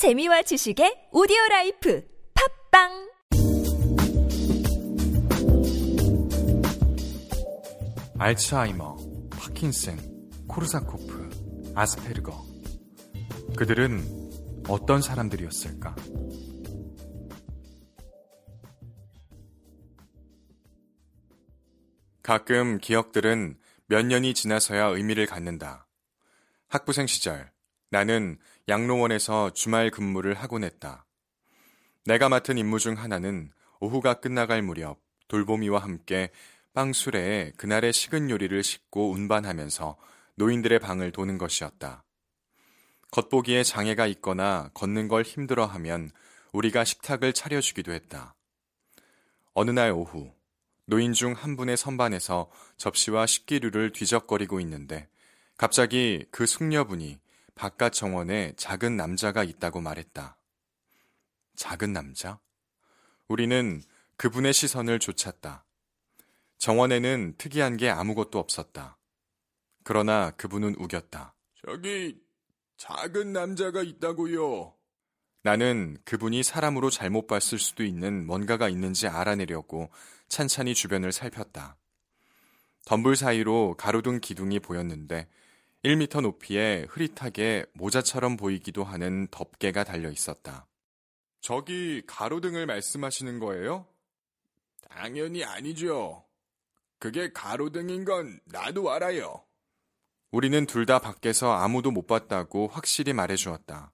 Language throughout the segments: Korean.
재미와 지식의 오디오 life 팟빵 알츠하이머, 파킨슨, 코르사코프, 아스페르거. 그들은 어떤 사람들이었을까? 가끔 기억들은 몇 년이 지나서야 의미를 갖는다. 학부생 시절, 나는 양로원에서 주말 근무를 하곤 했다. 내가 맡은 임무 중 하나는 오후가 끝나갈 무렵 돌보미와 함께 빵수레에 그날의 식은 요리를 싣고 운반하면서 노인들의 방을 도는 것이었다. 겉보기에 장애가 있거나 걷는 걸 힘들어하면 우리가 식탁을 차려주기도 했다. 어느 날 오후, 노인 중 한 분의 선반에서 접시와 식기류를 뒤적거리고 있는데 갑자기 그 숙녀분이 바깥 정원에 작은 남자가 있다고 말했다. 작은 남자? 우리는 그분의 시선을 쫓았다. 정원에는 특이한 게 아무것도 없었다. 그러나 그분은 우겼다. 저기 작은 남자가 있다고요. 나는 그분이 사람으로 잘못 봤을 수도 있는 뭔가가 있는지 알아내려고 찬찬히 주변을 살폈다. 덤불 사이로 가로등 기둥이 보였는데 1미터 높이에 흐릿하게 모자처럼 보이기도 하는 덮개가 달려 있었다. 저기 가로등을 말씀하시는 거예요? 당연히 아니죠. 그게 가로등인 건 나도 알아요. 우리는 둘 다 밖에서 아무도 못 봤다고 확실히 말해 주었다.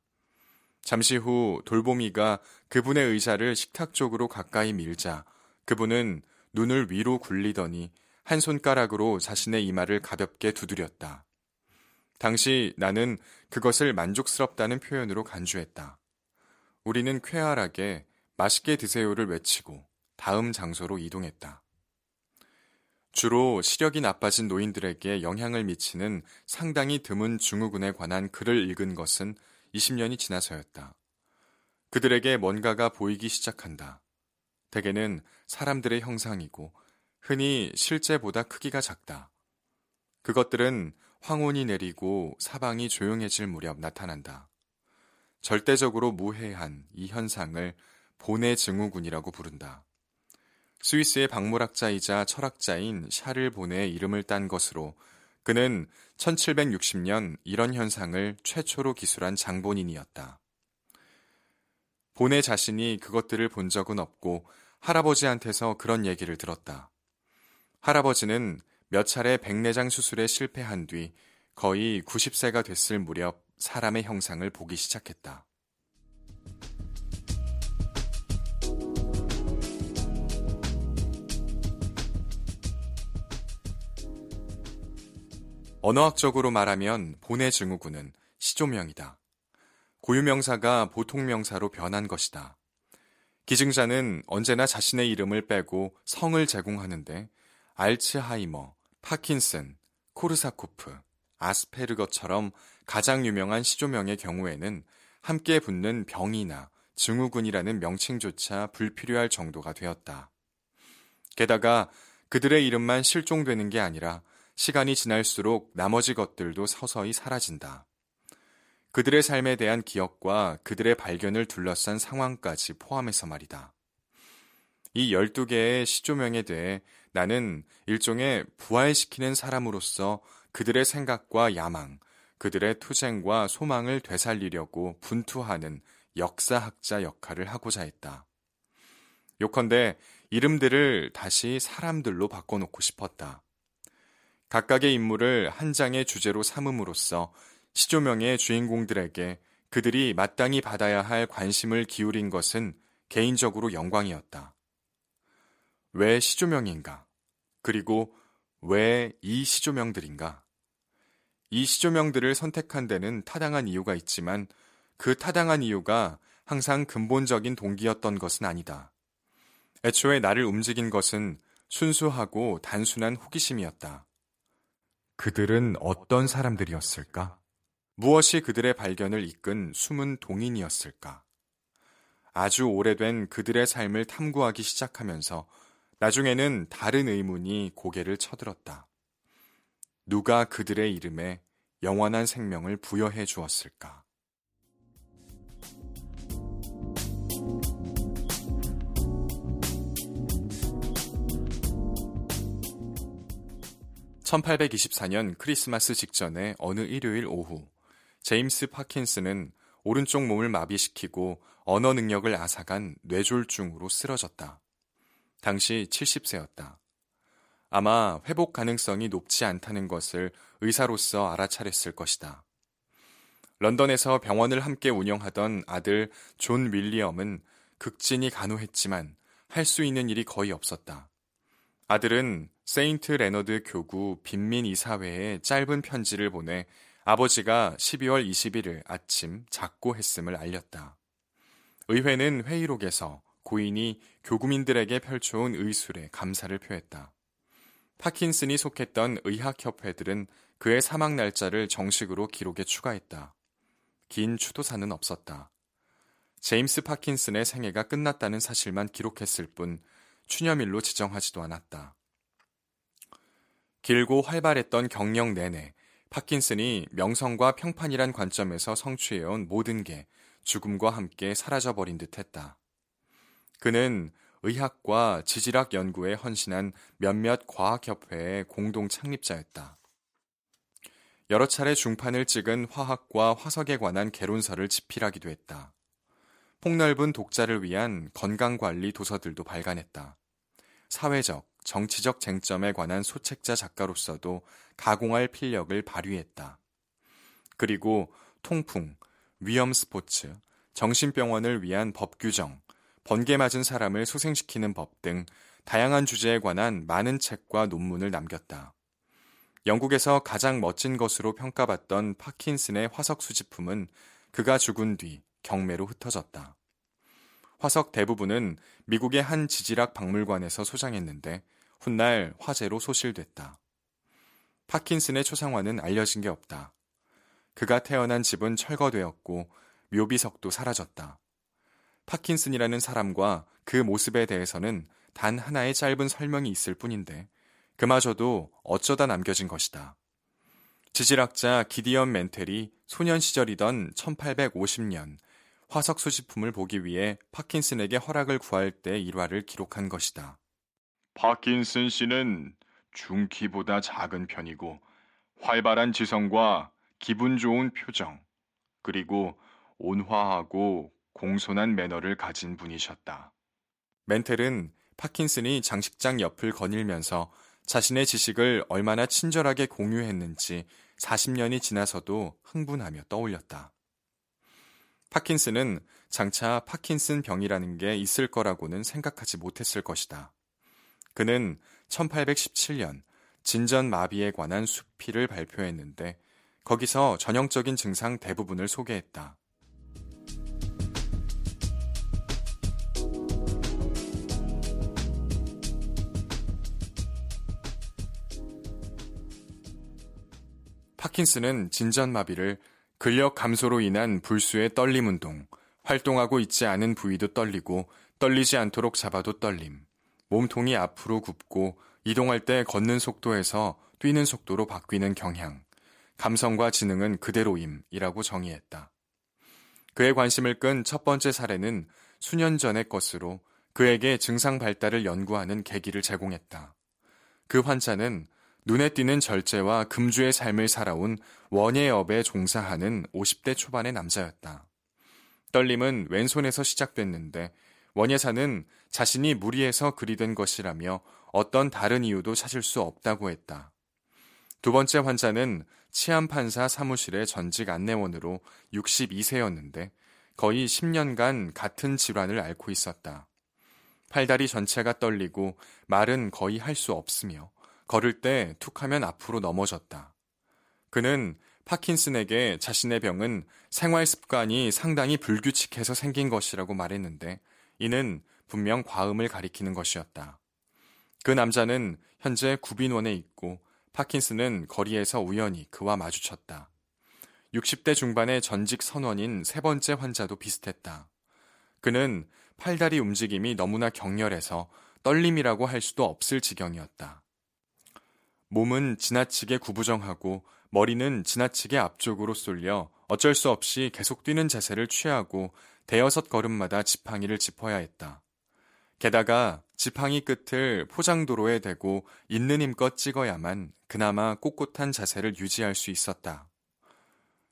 잠시 후 돌보미가 그분의 의자를 식탁 쪽으로 가까이 밀자 그분은 눈을 위로 굴리더니 한 손가락으로 자신의 이마를 가볍게 두드렸다. 당시 나는 그것을 만족스럽다는 표현으로 간주했다. 우리는 쾌활하게 맛있게 드세요를 외치고 다음 장소로 이동했다. 주로 시력이 나빠진 노인들에게 영향을 미치는 상당히 드문 증후군에 관한 글을 읽은 것은 20년이 지나서였다. 그들에게 뭔가가 보이기 시작한다. 대개는 사람들의 형상이고 흔히 실제보다 크기가 작다. 그것들은 황혼이 내리고 사방이 조용해질 무렵 나타난다. 절대적으로 무해한 이 현상을 본의 증후군이라고 부른다. 스위스의 박물학자이자 철학자인 샤를 본의 이름을 딴 것으로 그는 1760년 이런 현상을 최초로 기술한 장본인이었다. 본의 자신이 그것들을 본 적은 없고 할아버지한테서 그런 얘기를 들었다. 할아버지는 몇 차례 백내장 수술에 실패한 뒤 거의 90세가 됐을 무렵 사람의 형상을 보기 시작했다. 언어학적으로 말하면 보네 증후군은 시조명이다. 고유명사가 보통명사로 변한 것이다. 기증자는 언제나 자신의 이름을 빼고 성을 제공하는데 알츠하이머, 파킨슨, 코르사코프, 아스페르거처럼 가장 유명한 시조명의 경우에는 함께 붙는 병이나 증후군이라는 명칭조차 불필요할 정도가 되었다. 게다가 그들의 이름만 실종되는 게 아니라 시간이 지날수록 나머지 것들도 서서히 사라진다. 그들의 삶에 대한 기억과 그들의 발견을 둘러싼 상황까지 포함해서 말이다. 이 12개의 시조명에 대해 나는 일종의 부활시키는 사람으로서 그들의 생각과 야망, 그들의 투쟁과 소망을 되살리려고 분투하는 역사학자 역할을 하고자 했다. 요컨대 이름들을 다시 사람들로 바꿔놓고 싶었다. 각각의 인물을 한 장의 주제로 삼음으로써 시조명의 주인공들에게 그들이 마땅히 받아야 할 관심을 기울인 것은 개인적으로 영광이었다. 왜 시조명인가? 그리고 왜 이 시조명들인가? 이 시조명들을 선택한 데는 타당한 이유가 있지만 그 타당한 이유가 항상 근본적인 동기였던 것은 아니다. 애초에 나를 움직인 것은 순수하고 단순한 호기심이었다. 그들은 어떤 사람들이었을까? 무엇이 그들의 발견을 이끈 숨은 동인이었을까? 아주 오래된 그들의 삶을 탐구하기 시작하면서 나중에는 다른 의문이 고개를 쳐들었다. 누가 그들의 이름에 영원한 생명을 부여해 주었을까? (1824년) 크리스마스 직전에 어느 일요일 오후 제임스 파킨스는 오른쪽 몸을 마비시키고 언어 능력을 앗아간 뇌졸중으로 쓰러졌다. 당시 70세였다. 아마 회복 가능성이 높지 않다는 것을 의사로서 알아차렸을 것이다. 런던에서 병원을 함께 운영하던 아들 존 윌리엄은 극진히 간호했지만 할 수 있는 일이 거의 없었다. 아들은 세인트 레너드 교구 빈민 이사회에 짧은 편지를 보내 아버지가 12월 21일 아침 작고했음을 알렸다. 의회는 회의록에서 고인이 교구민들에게 펼쳐온 의술에 감사를 표했다. 파킨슨이 속했던 의학협회들은 그의 사망 날짜를 정식으로 기록에 추가했다. 긴 추도사는 없었다. 제임스 파킨슨의 생애가 끝났다는 사실만 기록했을 뿐 추념일로 지정하지도 않았다. 길고 활발했던 경력 내내 파킨슨이 명성과 평판이란 관점에서 성취해온 모든 게 죽음과 함께 사라져버린 듯 했다. 그는 의학과 지질학 연구에 헌신한 몇몇 과학협회의 공동 창립자였다. 여러 차례 중판을 찍은 화학과 화석에 관한 개론서를 집필하기도 했다. 폭넓은 독자를 위한 건강관리 도서들도 발간했다. 사회적, 정치적 쟁점에 관한 소책자 작가로서도 가공할 필력을 발휘했다. 그리고 통풍, 위험 스포츠, 정신병원을 위한 법 규정, 번개 맞은 사람을 소생시키는 법 등 다양한 주제에 관한 많은 책과 논문을 남겼다. 영국에서 가장 멋진 것으로 평가받던 파킨슨의 화석 수집품은 그가 죽은 뒤 경매로 흩어졌다. 화석 대부분은 미국의 한 지질학 박물관에서 소장했는데 훗날 화재로 소실됐다. 파킨슨의 초상화는 알려진 게 없다. 그가 태어난 집은 철거되었고 묘비석도 사라졌다. 파킨슨이라는 사람과 그 모습에 대해서는 단 하나의 짧은 설명이 있을 뿐인데 그마저도 어쩌다 남겨진 것이다. 지질학자 기디언 멘텔이 소년 시절이던 1850년 화석 수집품을 보기 위해 파킨슨에게 허락을 구할 때 일화를 기록한 것이다. 파킨슨 씨는 중키보다 작은 편이고 활발한 지성과 기분 좋은 표정, 그리고 온화하고 공손한 매너를 가진 분이셨다. 멘텔은 파킨슨이 장식장 옆을 거닐면서 자신의 지식을 얼마나 친절하게 공유했는지 40년이 지나서도 흥분하며 떠올렸다. 파킨슨은 장차 파킨슨 병이라는 게 있을 거라고는 생각하지 못했을 것이다. 그는 1817년 진전 마비에 관한 수필을 발표했는데 거기서 전형적인 증상 대부분을 소개했다. 파킨슨은 진전마비를 근력 감소로 인한 불수의 떨림 운동, 활동하고 있지 않은 부위도 떨리고 떨리지 않도록 잡아도 떨림, 몸통이 앞으로 굽고 이동할 때 걷는 속도에서 뛰는 속도로 바뀌는 경향, 감성과 지능은 그대로임이라고 정의했다. 그의 관심을 끈 첫 번째 사례는 수년 전의 것으로 그에게 증상 발달을 연구하는 계기를 제공했다. 그 환자는 눈에 띄는 절제와 금주의 삶을 살아온 원예업에 종사하는 50대 초반의 남자였다. 떨림은 왼손에서 시작됐는데 원예사는 자신이 무리해서 그리된 것이라며 어떤 다른 이유도 찾을 수 없다고 했다. 두 번째 환자는 치안판사 사무실의 전직 안내원으로 62세였는데 거의 10년간 같은 질환을 앓고 있었다. 팔다리 전체가 떨리고 말은 거의 할 수 없으며 걸을 때 툭하면 앞으로 넘어졌다. 그는 파킨슨에게 자신의 병은 생활 습관이 상당히 불규칙해서 생긴 것이라고 말했는데 이는 분명 과음을 가리키는 것이었다. 그 남자는 현재 구빈원에 있고 파킨슨은 거리에서 우연히 그와 마주쳤다. 60대 중반의 전직 선원인 세 번째 환자도 비슷했다. 그는 팔다리 움직임이 너무나 격렬해서 떨림이라고 할 수도 없을 지경이었다. 몸은 지나치게 구부정하고 머리는 지나치게 앞쪽으로 쏠려 어쩔 수 없이 계속 뛰는 자세를 취하고 대여섯 걸음마다 지팡이를 짚어야 했다. 게다가 지팡이 끝을 포장도로에 대고 있는 힘껏 찍어야만 그나마 꼿꼿한 자세를 유지할 수 있었다.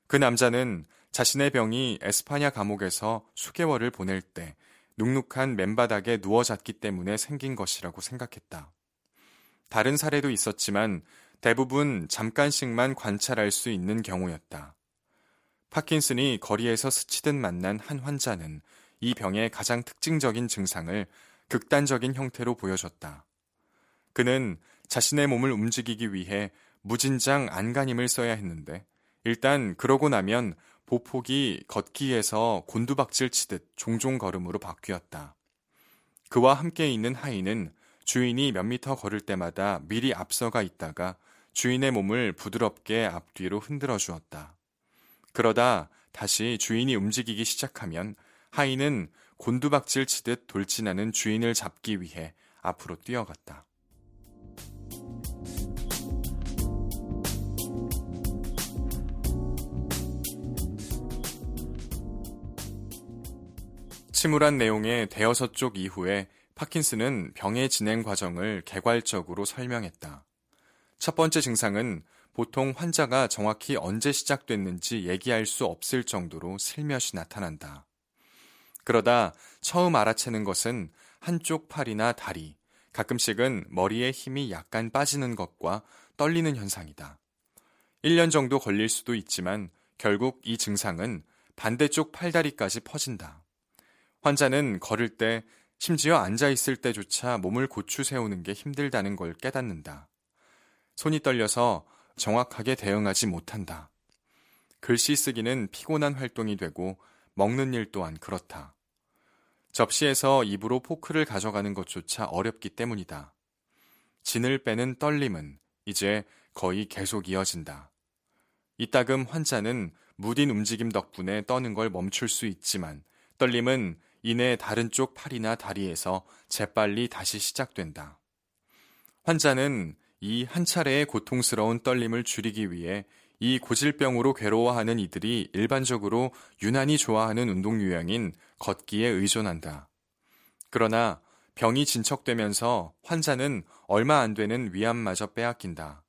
그 남자는 자신의 병이 에스파냐 감옥에서 수개월을 보낼 때 눅눅한 맨바닥에 누워 잤기 때문에 생긴 것이라고 생각했다. 다른 사례도 있었지만 대부분 잠깐씩만 관찰할 수 있는 경우였다. 파킨슨이 거리에서 스치듯 만난 한 환자는 이 병의 가장 특징적인 증상을 극단적인 형태로 보여줬다. 그는 자신의 몸을 움직이기 위해 무진장 안간힘을 써야 했는데 일단 그러고 나면 보폭이 걷기에서 곤두박질 치듯 종종 걸음으로 바뀌었다. 그와 함께 있는 하인은 주인이 몇 미터 걸을 때마다 미리 앞서가 있다가 주인의 몸을 부드럽게 앞뒤로 흔들어 주었다. 그러다 다시 주인이 움직이기 시작하면 하인은 곤두박질 치듯 돌진하는 주인을 잡기 위해 앞으로 뛰어갔다. 침울한 내용의 대여섯 쪽 이후에 파킨슨은 병의 진행 과정을 개괄적으로 설명했다. 첫 번째 증상은 보통 환자가 정확히 언제 시작됐는지 얘기할 수 없을 정도로 슬며시 나타난다. 그러다 처음 알아채는 것은 한쪽 팔이나 다리, 가끔씩은 머리에 힘이 약간 빠지는 것과 떨리는 현상이다. 1년 정도 걸릴 수도 있지만 결국 이 증상은 반대쪽 팔다리까지 퍼진다. 환자는 걸을 때 심지어 앉아 있을 때조차 몸을 고추 세우는 게 힘들다는 걸 깨닫는다. 손이 떨려서 정확하게 대응하지 못한다. 글씨 쓰기는 피곤한 활동이 되고 먹는 일 또한 그렇다. 접시에서 입으로 포크를 가져가는 것조차 어렵기 때문이다. 진을 빼는 떨림은 이제 거의 계속 이어진다. 이따금 환자는 무딘 움직임 덕분에 떠는 걸 멈출 수 있지만 떨림은 이내 다른 쪽 팔이나 다리에서 재빨리 다시 시작된다. 환자는 이 한 차례의 고통스러운 떨림을 줄이기 위해 이 고질병으로 괴로워하는 이들이 일반적으로 유난히 좋아하는 운동 유형인 걷기에 의존한다. 그러나 병이 진척되면서 환자는 얼마 안 되는 위암마저 빼앗긴다.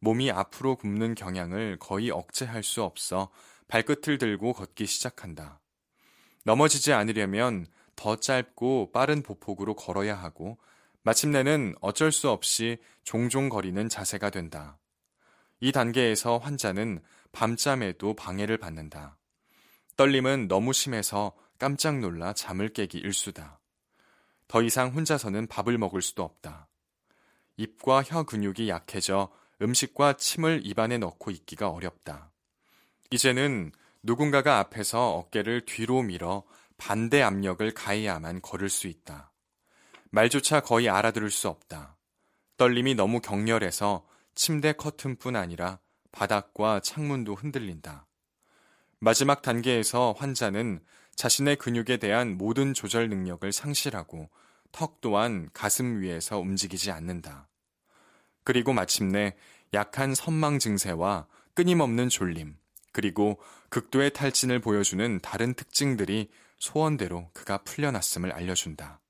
몸이 앞으로 굽는 경향을 거의 억제할 수 없어 발끝을 들고 걷기 시작한다. 넘어지지 않으려면 더 짧고 빠른 보폭으로 걸어야 하고 마침내는 어쩔 수 없이 종종 거리는 자세가 된다. 이 단계에서 환자는 밤잠에도 방해를 받는다. 떨림은 너무 심해서 깜짝 놀라 잠을 깨기 일수다. 더 이상 혼자서는 밥을 먹을 수도 없다. 입과 혀 근육이 약해져 음식과 침을 입안에 넣고 있기가 어렵다. 이제는 누군가가 앞에서 어깨를 뒤로 밀어 반대 압력을 가해야만 걸을 수 있다. 말조차 거의 알아들을 수 없다. 떨림이 너무 격렬해서 침대 커튼뿐 아니라 바닥과 창문도 흔들린다. 마지막 단계에서 환자는 자신의 근육에 대한 모든 조절 능력을 상실하고 턱 또한 가슴 위에서 움직이지 않는다. 그리고 마침내 약한 선망 증세와 끊임없는 졸림, 그리고 극도의 탈진을 보여주는 다른 특징들이 소원대로 그가 풀려났음을 알려준다.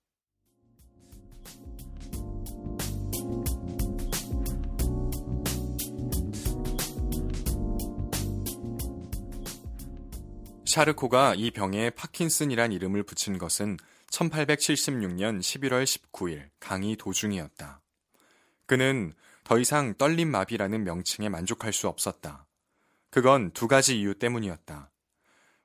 샤르코가 이 병에 파킨슨이란 이름을 붙인 것은 1876년 11월 19일 강의 도중이었다. 그는 더 이상 떨림 마비라는 명칭에 만족할 수 없었다. 그건 두 가지 이유 때문이었다.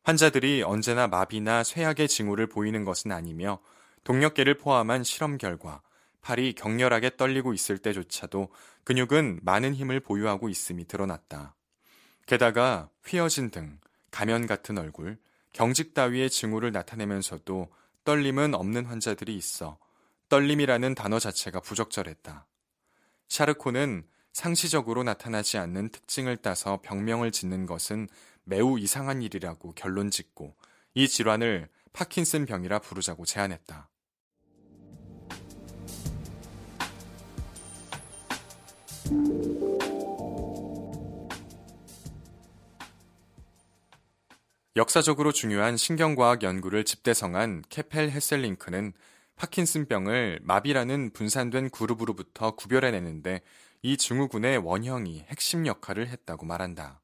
환자들이 언제나 마비나 쇠약의 징후를 보이는 것은 아니며 동력계를 포함한 실험 결과 팔이 격렬하게 떨리고 있을 때조차도 근육은 많은 힘을 보유하고 있음이 드러났다. 게다가 휘어진 등 가면 같은 얼굴, 경직 따위의 징후를 나타내면서도 떨림은 없는 환자들이 있어 떨림이라는 단어 자체가 부적절했다. 샤르코는 상시적으로 나타나지 않는 특징을 따서 병명을 짓는 것은 매우 이상한 일이라고 결론 짓고 이 질환을 파킨슨 병이라 부르자고 제안했다. 역사적으로 중요한 신경과학 연구를 집대성한 케펠 헤셀링크는 파킨슨병을 마비라는 분산된 그룹으로부터 구별해내는데 이 증후군의 원형이 핵심 역할을 했다고 말한다.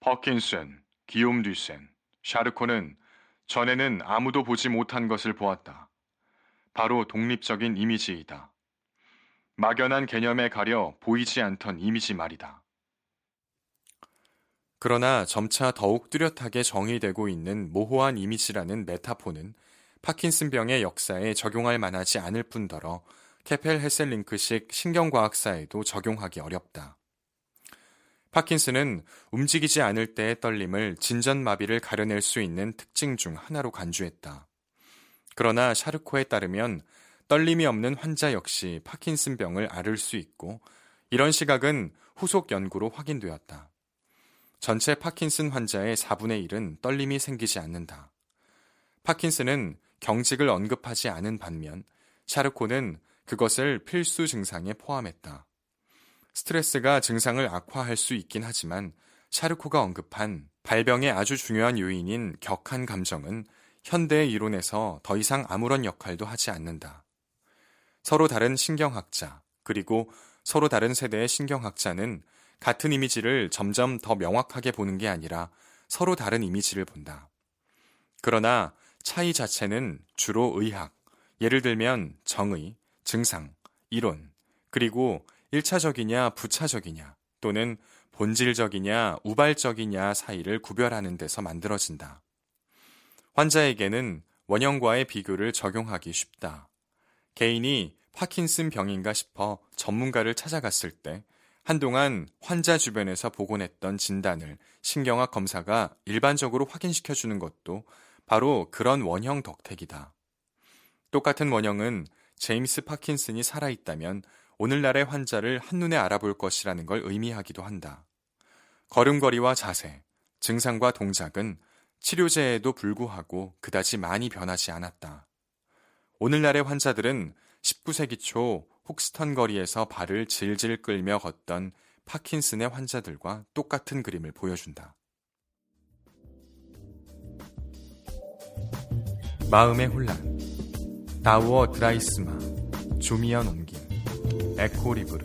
파킨슨, 기욤 듀센, 샤르코는 전에는 아무도 보지 못한 것을 보았다. 바로 독립적인 이미지이다. 막연한 개념에 가려 보이지 않던 이미지 말이다. 그러나 점차 더욱 뚜렷하게 정의되고 있는 모호한 이미지라는 메타포는 파킨슨병의 역사에 적용할 만하지 않을 뿐더러 케펠 헤셀링크식 신경과학사에도 적용하기 어렵다. 파킨슨은 움직이지 않을 때의 떨림을 진전마비를 가려낼 수 있는 특징 중 하나로 간주했다. 그러나 샤르코에 따르면 떨림이 없는 환자 역시 파킨슨병을 앓을 수 있고 이런 시각은 후속 연구로 확인되었다. 전체 파킨슨 환자의 4분의 1은 떨림이 생기지 않는다. 파킨슨은 경직을 언급하지 않은 반면 샤르코는 그것을 필수 증상에 포함했다. 스트레스가 증상을 악화할 수 있긴 하지만 샤르코가 언급한 발병의 아주 중요한 요인인 격한 감정은 현대의 이론에서 더 이상 아무런 역할도 하지 않는다. 서로 다른 신경학자, 그리고 서로 다른 세대의 신경학자는 같은 이미지를 점점 더 명확하게 보는 게 아니라 서로 다른 이미지를 본다. 그러나 차이 자체는 주로 의학, 예를 들면 정의, 증상, 이론, 그리고 1차적이냐 부차적이냐 또는 본질적이냐 우발적이냐 사이를 구별하는 데서 만들어진다. 환자에게는 원형과의 비교를 적용하기 쉽다. 개인이 파킨슨 병인가 싶어 전문가를 찾아갔을 때 한동안 환자 주변에서 보곤 했던 진단을 신경학 검사가 일반적으로 확인시켜 주는 것도 바로 그런 원형 덕택이다. 똑같은 원형은 제임스 파킨슨이 살아있다면 오늘날의 환자를 한눈에 알아볼 것이라는 걸 의미하기도 한다. 걸음걸이와 자세, 증상과 동작은 치료제에도 불구하고 그다지 많이 변하지 않았다. 오늘날의 환자들은 19세기 초 혹스턴 거리에서 발을 질질 끌며 걷던 파킨슨의 환자들과 똑같은 그림을 보여준다. 마음의 혼란 다우어 드라이스마 주미연 옮김 에코리브르